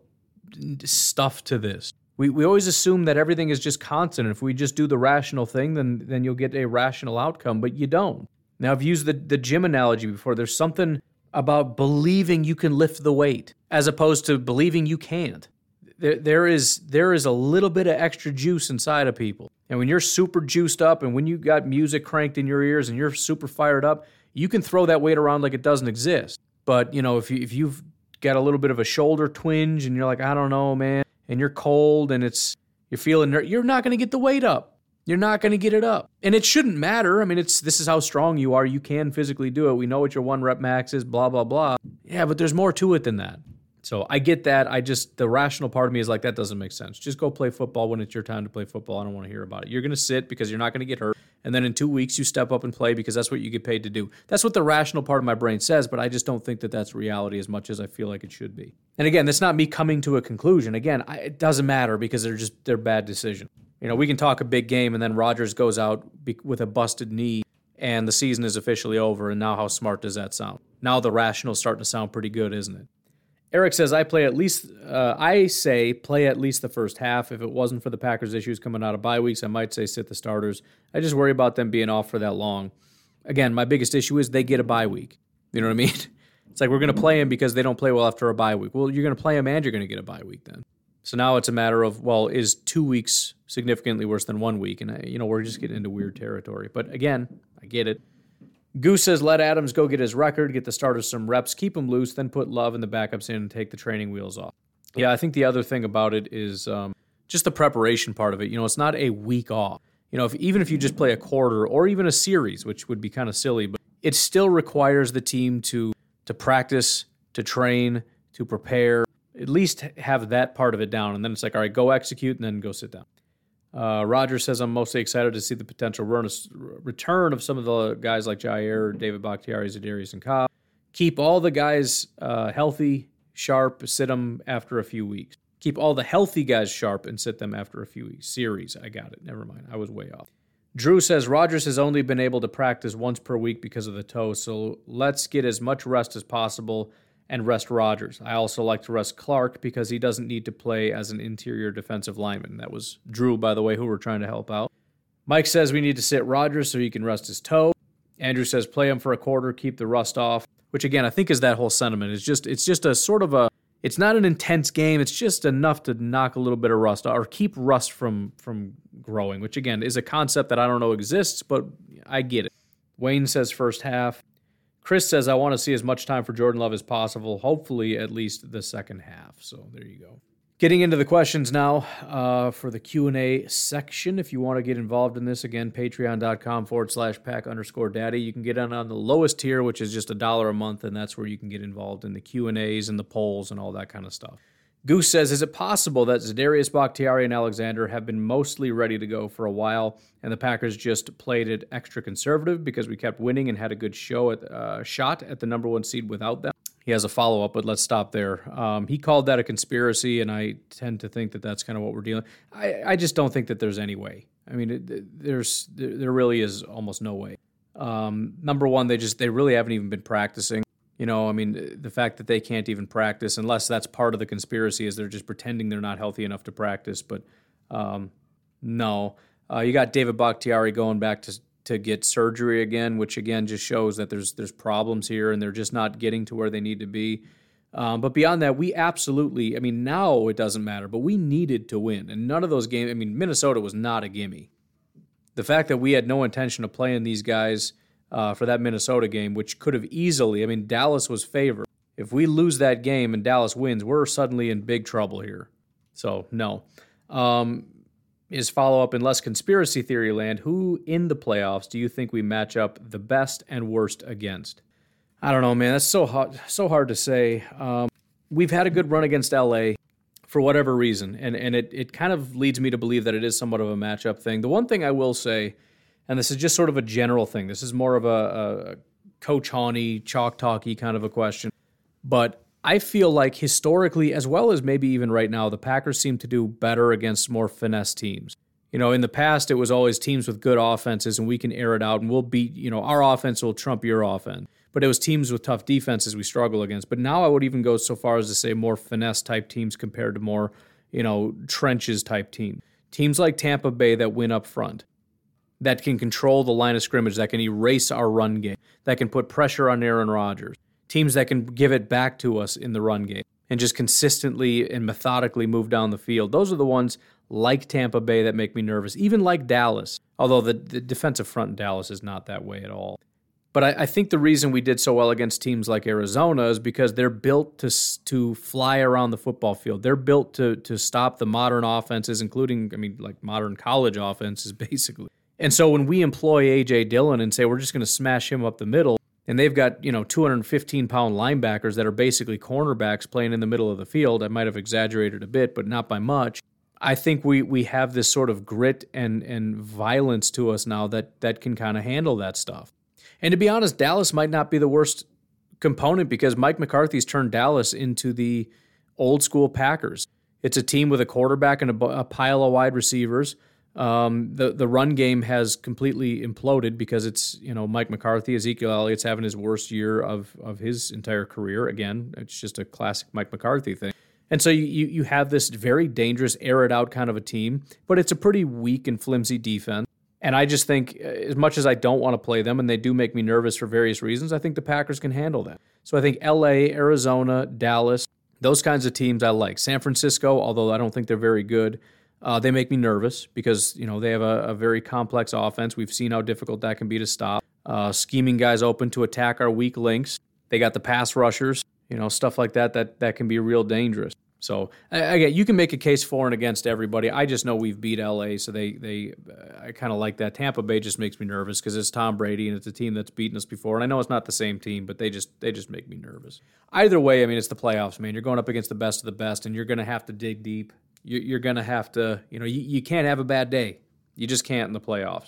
Speaker 1: stuff to this. We, we always assume that everything is just constant. If we just do the rational thing, then, then you'll get a rational outcome, but you don't. Now, I've used the, the gym analogy before. There's something about believing you can lift the weight as opposed to believing you can't. There, there is there is a little bit of extra juice inside of people. And when you're super juiced up and when you got music cranked in your ears and you're super fired up, you can throw that weight around like it doesn't exist. But, you know, if, you, if you've got a little bit of a shoulder twinge and you're like, I don't know, man, and you're cold and it's, you're feeling, you're not going to get the weight up. You're not going to get it up. And it shouldn't matter. I mean, it's, this is how strong you are. You can physically do it. We know what your one rep max is, blah, blah, blah. Yeah, but there's more to it than that. So I get that. I just the rational part of me is like that doesn't make sense. Just go play football when it's your time to play football. I don't want to hear about it. You're going to sit because you're not going to get hurt, and then in 2 weeks you step up and play because that's what you get paid to do. That's what the rational part of my brain says, but I just don't think that that's reality as much as I feel like it should be. And again, that's not me coming to a conclusion. Again, I, it doesn't matter because they're just they're bad decisions. You know, we can talk a big game and then Rodgers goes out with a busted knee and the season is officially over and now how smart does that sound? Now the rational is starting to sound pretty good, isn't it? Eric says, I play at least, uh, I say play at least the first half. If it wasn't for the Packers' issues coming out of bye weeks, I might say sit the starters. I just worry about them being off for that long. Again, my biggest issue is they get a bye week. You know what I mean? It's like we're going to play them because they don't play well after a bye week. Well, you're going to play them and you're going to get a bye week then. So now it's a matter of, well, is two weeks significantly worse than one week? And, you know, we're just getting into weird territory. But again, I get it. Goose says, let Adams go get his record, get the starters some reps, keep him loose, then put Love and the backups in and take the training wheels off. Yeah, I think the other thing about it is um, just the preparation part of it. You know, it's not a week off. You know, if, even if you just play a quarter or even a series, which would be kind of silly, but it still requires the team to to practice, to train, to prepare, at least have that part of it down. And then it's like, all right, go execute and then go sit down. Uh, Roger says, I'm mostly excited to see the potential return of some of the guys like Jaire, David Bakhtiari, Za'Darius, and Cobb. Keep all the guys uh, healthy, sharp, sit them after a few weeks. Keep all the healthy guys sharp and sit them after a few weeks. Series, I got it. Never mind. I was way off. Drew says Rodgers has only been able to practice once per week because of the toe, so let's get as much rest as possible and rest Rodgers. I also like to rest Clark because he doesn't need to play as an interior defensive lineman. That was Drew, by the way, who we're trying to help out. Mike says we need to sit Rodgers so he can rest his toe. Andrew says play him for a quarter, keep the rust off. Which again, I think is that whole sentiment. It's just it's just a sort of a it's not an intense game. It's just enough to knock a little bit of rust off or keep rust from from growing, which again is a concept that I don't know exists, but I get it. Wayne says first half. Chris says, I want to see as much time for Jordan Love as possible, hopefully at least the second half. So there you go. Getting into the questions now uh, for the Q&A section. If you want to get involved in this, again, patreon.com forward slash pack underscore daddy. You can get on, on the lowest tier, which is just a dollar a month, and that's where you can get involved in the Q&As and the polls and all that kind of stuff. Goose says, Is it possible that Za'Darius Bakhtiari and Alexander have been mostly ready to go for a while, and the Packers just played it extra conservative because we kept winning and had a good show at uh, shot at the number one seed without them? He has a follow up, but let's stop there. Um, he called that a conspiracy, and I tend to think that that's kind of what we're dealing. I, I just don't think that there's any way. I mean, it, there's there really is almost no way. Um, number one, they just they really haven't even been practicing. You know, I mean, the fact that they can't even practice, unless that's part of the conspiracy, is they're just pretending they're not healthy enough to practice. But um, no, uh, you got David Bakhtiari going back to to get surgery again, which again just shows that there's there's problems here, and they're just not getting to where they need to be. Um, but beyond that, we absolutely, I mean, now it doesn't matter, but we needed to win. And none of those games, I mean, Minnesota was not a gimme. The fact that we had no intention of playing these guys uh, for that Minnesota game, which could have easily, I mean, Dallas was favored. If we lose that game and Dallas wins, we're suddenly in big trouble here. So, no. Um, his follow up in less conspiracy theory land who in the playoffs do you think we match up the best and worst against? I don't know, man. That's so hard, so hard to say. Um, we've had a good run against LA for whatever reason, and, and it, it kind of leads me to believe that it is somewhat of a matchup thing. The one thing I will say and this is just sort of a general thing. This is more of a, a Coach Hawny, chalk talky kind of a question. But I feel like historically, as well as maybe even right now, the Packers seem to do better against more finesse teams. You know, in the past, it was always teams with good offenses, and we can air it out, and we'll beat. You know, our offense will trump your offense. But it was teams with tough defenses we struggle against. But now I would even go so far as to say more finesse type teams compared to more, you know, trenches type teams. Teams like Tampa Bay that win up front that can control the line of scrimmage, that can erase our run game, that can put pressure on Aaron Rodgers, teams that can give it back to us in the run game and just consistently and methodically move down the field. Those are the ones like Tampa Bay that make me nervous, even like Dallas, although the, the defensive front in Dallas is not that way at all. But I, I, think the reason we did so well against teams like Arizona is because they're built to to fly around the football field. They're built to to stop the modern offenses, including I mean like modern college offenses, basically. And so when we employ AJ Dillon and say we're just going to smash him up the middle, and they've got you know 215 pound linebackers that are basically cornerbacks playing in the middle of the field. I might have exaggerated a bit, but not by much. I think we we have this sort of grit and and violence to us now that that can kind of handle that stuff. And to be honest, Dallas might not be the worst component because Mike McCarthy's turned Dallas into the old school Packers. It's a team with a quarterback and a, a pile of wide receivers um, the the run game has completely imploded because it's you know Mike McCarthy, Ezekiel Elliott's having his worst year of of his entire career. Again, it's just a classic Mike McCarthy thing. And so you you have this very dangerous, air it out kind of a team, but it's a pretty weak and flimsy defense. And I just think, as much as I don't want to play them, and they do make me nervous for various reasons, I think the Packers can handle that. So I think L.A., Arizona, Dallas, those kinds of teams I like. San Francisco, although I don't think they're very good. Uh, they make me nervous because you know they have a, a, very complex offense. We've seen how difficult that can be to stop. Uh, scheming guys open to attack our weak links. They got the pass rushers, you know, stuff like that. That that can be real dangerous. So again, you can make a case for and against everybody. I just know we've beat LA, so they they uh, I kind of like that. Tampa Bay just makes me nervous because it's Tom Brady and it's a team that's beaten us before. And I know it's not the same team, but they just they just make me nervous. Either way, I mean it's the playoffs, man. You're going up against the best of the best, and you're going to have to dig deep. You're, you're going to have to, you know, you, you can't have a bad day. You just can't in the playoffs.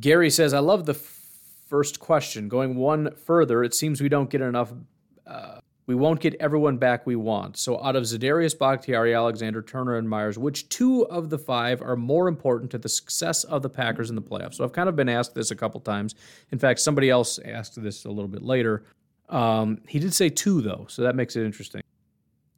Speaker 1: Gary says, I love the first question. Going one further, it seems we don't get enough. Uh, we won't get everyone back we want. So, out of Za'Darius, Bakhtiari, Alexander, Turner, and Myers, which two of the five are more important to the success of the Packers in the playoffs? So, I've kind of been asked this a couple times. In fact, somebody else asked this a little bit later. Um, he did say two, though, so that makes it interesting.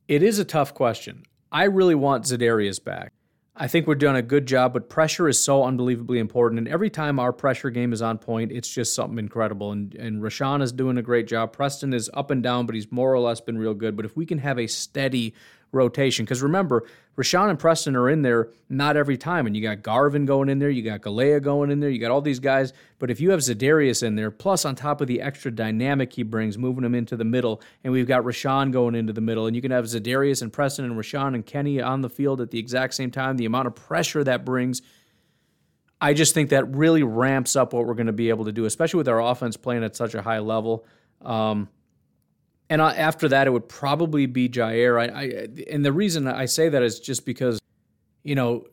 Speaker 1: It is a tough question. I really want Za'Darius back. I think we're doing a good job, but pressure is so unbelievably important. And every time our pressure game is on point, it's just something incredible. And and Rashan is doing a great job. Preston is up and down, but he's more or less been real good. But if we can have a steady rotation. Because remember, Rashan and Preston are in there not every time. And you got Garvin going in there, you got Galeai going in there, you got all these guys. But if you have Za'Darius in there, plus on top of the extra dynamic he brings, moving him into the middle, and we've got Rashan going into the middle, and you can have Za'Darius and Preston and Rashan and Kenny on the field at the exact same time, the amount of pressure that brings. I just think that really ramps up what we're going to be able to do, especially with our offense playing at such a high level. Um, and I, after that, it would probably be Jaire. I, I, and the reason I say that is just because, you know,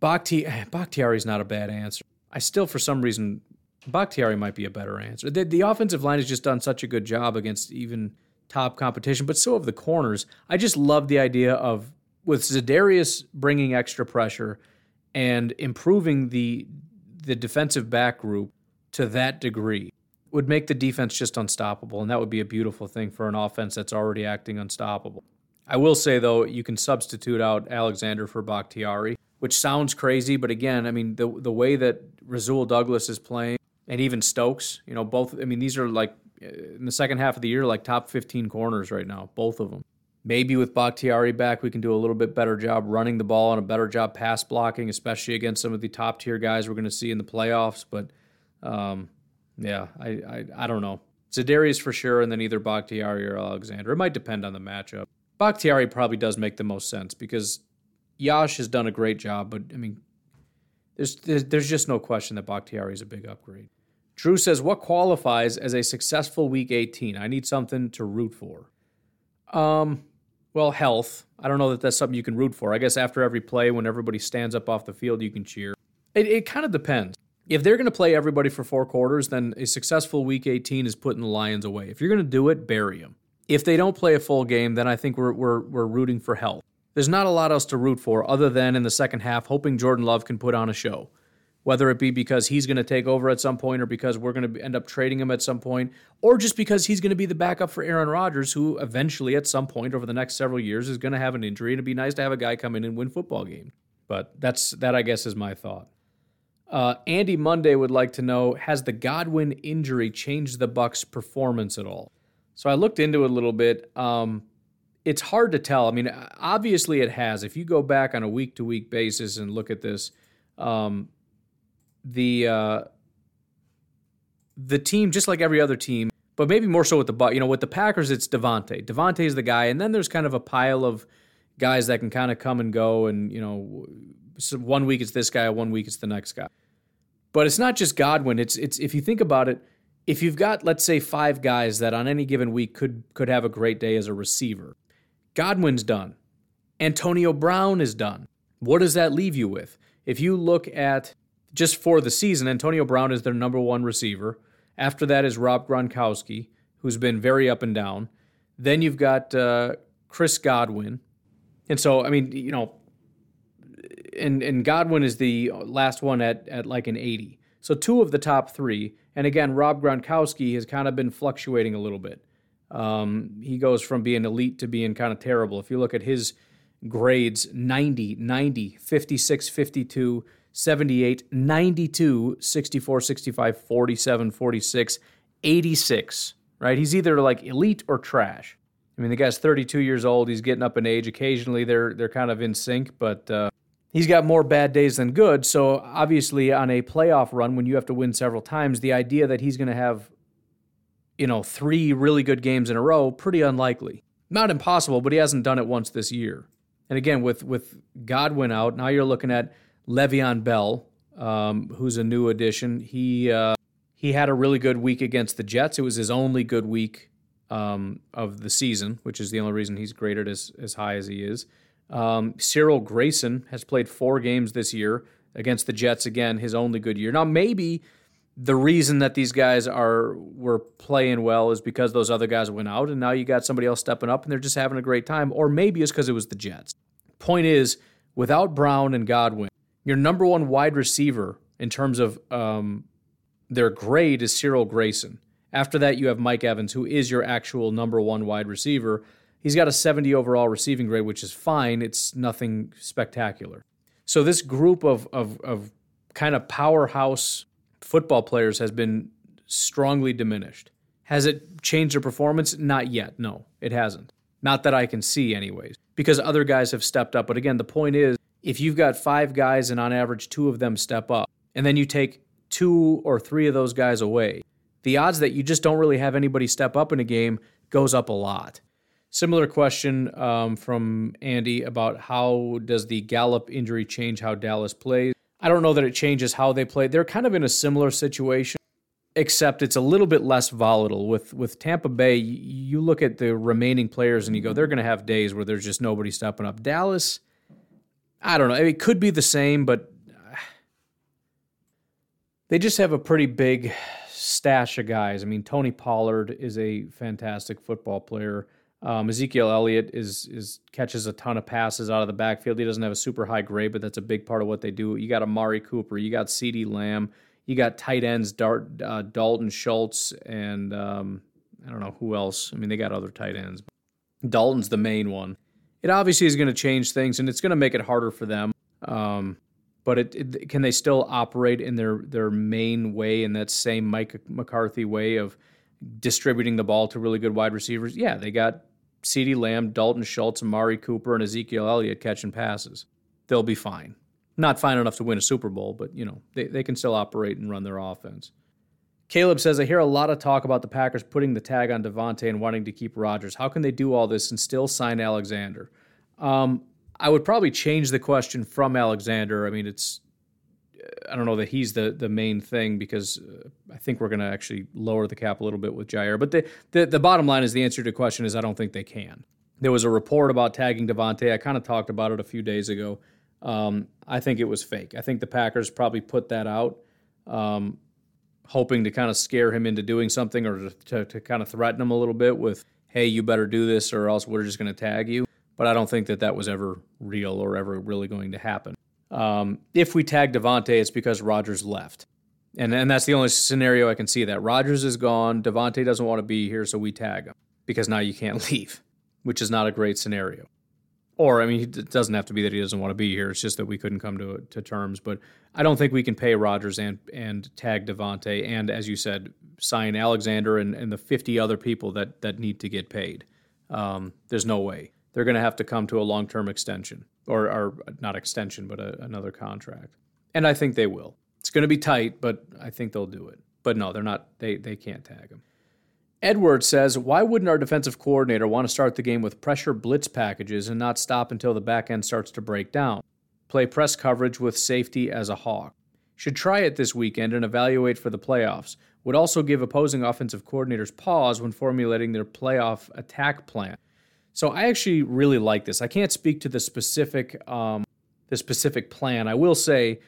Speaker 1: Bakhti, Bakhtiari is not a bad answer. I still, for some reason, Bakhtiari might be a better answer. The, the offensive line has just done such a good job against even top competition, but so have the corners. I just love the idea of with Za'Darius bringing extra pressure and improving the the defensive back group to that degree would make the defense just unstoppable, and that would be a beautiful thing for an offense that's already acting unstoppable. I will say though, you can substitute out Alexander for Bakhtiari, which sounds crazy, but again, I mean the the way that Rasul Douglas is playing, and even Stokes, you know, both. I mean, these are like in the second half of the year, like top 15 corners right now, both of them. Maybe with Bakhtiari back, we can do a little bit better job running the ball and a better job pass blocking, especially against some of the top tier guys we're going to see in the playoffs. But um, yeah, I, I, I don't know. Za'Darius for sure, and then either Bakhtiari or Alexander. It might depend on the matchup. Bakhtiari probably does make the most sense because Yosh has done a great job, but I mean, there's there's, there's just no question that Bakhtiari is a big upgrade. Drew says, "What qualifies as a successful Week 18? I need something to root for." Um, well, health. I don't know that that's something you can root for. I guess after every play, when everybody stands up off the field, you can cheer. It, it kind of depends if they're going to play everybody for four quarters, then a successful week 18 is putting the Lions away. If you're going to do it, bury them. If they don't play a full game, then I think we're, we're, we're rooting for health. There's not a lot else to root for other than in the second half, hoping Jordan Love can put on a show. Whether it be because he's going to take over at some point or because we're going to end up trading him at some point, or just because he's going to be the backup for Aaron Rodgers, who eventually at some point over the next several years is going to have an injury. And it'd be nice to have a guy come in and win football game. But that's that I guess is my thought. Uh, Andy Monday would like to know: Has the Godwin injury changed the Bucs' performance at all? So I looked into it a little bit. Um, it's hard to tell. I mean, obviously it has. If you go back on a week-to-week basis and look at this, um, the uh, the team, just like every other team, but maybe more so with the Buck. You know, with the Packers, it's Davante. Davante is the guy, and then there's kind of a pile of guys that can kind of come and go, and you know, so one week it's this guy, one week it's the next guy. But it's not just Godwin. It's it's if you think about it, if you've got let's say five guys that on any given week could could have a great day as a receiver, Godwin's done. Antonio Brown is done. What does that leave you with? If you look at just for the season, Antonio Brown is their number one receiver. After that is Rob Gronkowski, who's been very up and down. Then you've got uh, Chris Godwin. And so, I mean, you know, and and Godwin is the last one at at like an 80. So two of the top three, and again, Rob Gronkowski has kind of been fluctuating a little bit. Um, he goes from being elite to being kind of terrible. If you look at his grades 90, 90, 56, 52, 78, 92, 64, 65, 47, 46, 86, right? He's either like elite or trash. I mean, the guy's 32 years old. He's getting up in age. Occasionally, they're they're kind of in sync, but uh, he's got more bad days than good. So obviously, on a playoff run, when you have to win several times, the idea that he's going to have, you know, three really good games in a row, pretty unlikely. Not impossible, but he hasn't done it once this year. And again, with with Godwin out, now you're looking at Le'Veon Bell, um, who's a new addition. He uh, he had a really good week against the Jets. It was his only good week um, of the season, which is the only reason he's graded as as high as he is. Um, Cyril Grayson has played four games this year against the Jets. Again, his only good year. Now maybe the reason that these guys are were playing well is because those other guys went out and now you got somebody else stepping up and they're just having a great time or maybe it's because it was the Jets. Point is, without Brown and Godwin, your number one wide receiver in terms of um, their grade is Cyril Grayson. After that, you have Mike Evans, who is your actual number one wide receiver. He's got a 70 overall receiving grade, which is fine. It's nothing spectacular. So this group of of, of kind of powerhouse football players has been strongly diminished. Has it changed their performance? Not yet. No, it hasn't. Not that I can see, anyways, because other guys have stepped up. But again, the point is if you've got five guys and on average two of them step up, and then you take two or three of those guys away, the odds that you just don't really have anybody step up in a game goes up a lot. Similar question um, from Andy about how does the Gallup injury change how Dallas plays? I don't know that it changes how they play. They're kind of in a similar situation, except it's a little bit less volatile. With with Tampa Bay, you look at the remaining players and you go, they're going to have days where there's just nobody stepping up. Dallas, I don't know. It could be the same, but they just have a pretty big stash of guys. I mean, Tony Pollard is a fantastic football player. Um, Ezekiel Elliott is is catches a ton of passes out of the backfield. He doesn't have a super high grade, but that's a big part of what they do. You got Amari Cooper, you got CeeDee Lamb, you got tight ends Dart, uh, Dalton Schultz, and um, I don't know who else. I mean, they got other tight ends. Dalton's the main one. It obviously is going to change things, and it's going to make it harder for them. Um, but it, it, can they still operate in their their main way in that same Mike McCarthy way of distributing the ball to really good wide receivers? Yeah, they got CeeDee Lamb, Dalton Schultz, Amari Cooper, and Ezekiel Elliott catching passes. They'll be fine. Not fine enough to win a Super Bowl, but you know, they, they can still operate and run their offense. Caleb says, I hear a lot of talk about the Packers putting the tag on Davante and wanting to keep Rodgers. How can they do all this and still sign Alexander? Um, I would probably change the question from Alexander. I mean, it's I don't know that he's the the main thing because uh, I think we're going to actually lower the cap a little bit with Jaire. But the, the the bottom line is the answer to the question is I don't think they can. There was a report about tagging Davante. I kind of talked about it a few days ago. Um, I think it was fake. I think the Packers probably put that out, um, hoping to kind of scare him into doing something or to, to kind of threaten him a little bit with, "Hey, you better do this, or else we're just going to tag you." But I don't think that that was ever real or ever really going to happen. Um, if we tag Davante, it's because Rodgers left. And, and that's the only scenario I can see that. Rodgers is gone. Davante doesn't want to be here, so we tag him because now you can't leave, which is not a great scenario. Or, I mean, it doesn't have to be that he doesn't want to be here. It's just that we couldn't come to, to terms. But I don't think we can pay Rodgers and, and tag Davante and, as you said, sign Alexander and, and the 50 other people that, that need to get paid. Um, there's no way. They're going to have to come to a long term extension or, or not extension, but a, another contract. And I think they will. It's going to be tight, but I think they'll do it. But no, they're not. They they can't tag him. Edwards says, "Why wouldn't our defensive coordinator want to start the game with pressure blitz packages and not stop until the back end starts to break down? Play press coverage with safety as a hawk. Should try it this weekend and evaluate for the playoffs. Would also give opposing offensive coordinators pause when formulating their playoff attack plan. So I actually really like this. I can't speak to the specific um, the specific plan. I will say,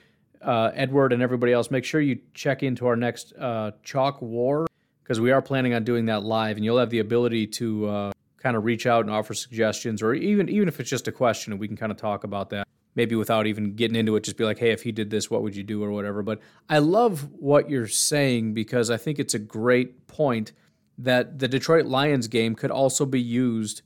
Speaker 1: uh, Edward and everybody else, make sure you check into our next uh, Chalk War because we are planning on doing that live, and you'll have the ability to uh, kind of reach out and offer suggestions, or even even if it's just a question, and we can kind of talk about that. Maybe without even getting into it, just be like, hey, if he did this, what would you do, or whatever. But I love what you're saying because I think it's a great point that the Detroit Lions game could also be used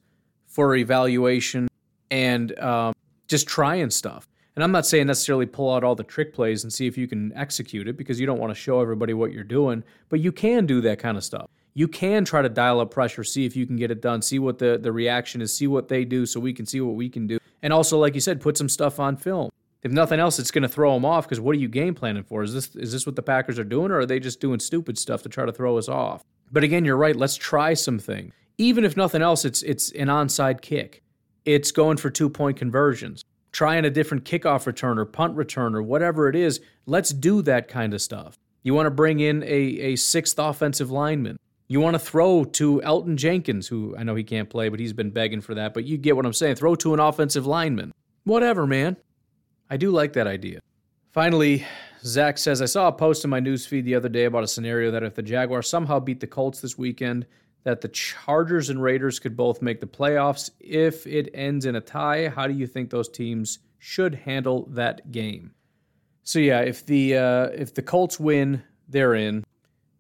Speaker 1: for evaluation and um, just trying stuff. And I'm not saying necessarily pull out all the trick plays and see if you can execute it because you don't want to show everybody what you're doing, but you can do that kind of stuff. You can try to dial up pressure, see if you can get it done, see what the, the reaction is, see what they do so we can see what we can do. And also, like you said, put some stuff on film. If nothing else, it's going to throw them off because what are you game planning for? Is this is this what the Packers are doing, or are they just doing stupid stuff to try to throw us off? But again, you're right. Let's try some things Even if nothing else, it's it's an onside kick. It's going for two point conversions, trying a different kickoff return or punt return or whatever it is. Let's do that kind of stuff. You want to bring in a, a sixth offensive lineman. You want to throw to Elgton Jenkins, who I know he can't play, but he's been begging for that. But you get what I'm saying. Throw to an offensive lineman. Whatever, man. I do like that idea. Finally, Zach says I saw a post in my newsfeed the other day about a scenario that if the Jaguars somehow beat the Colts this weekend, that the Chargers and Raiders could both make the playoffs. If it ends in a tie, how do you think those teams should handle that game? So yeah, if the uh, if the Colts win, they're in.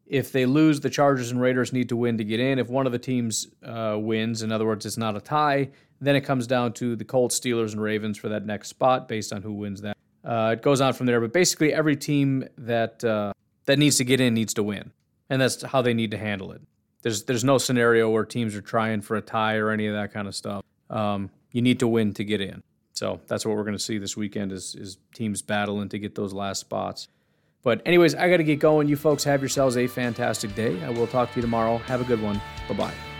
Speaker 1: If they lose, the Chargers and Raiders need to win to get in. If one of the teams uh, wins, in other words, it's not a tie, then it comes down to the Colts, Steelers, and Ravens for that next spot based on who wins that. Uh, it goes on from there, but basically every team that uh, that needs to get in needs to win, and that's how they need to handle it. There's there's no scenario where teams are trying for a tie or any of that kind of stuff. Um, you need to win to get in. So that's what we're going to see this weekend is is teams battling to get those last spots. But anyways, I got to get going. You folks have yourselves a fantastic day. I will talk to you tomorrow. Have a good one. Bye bye.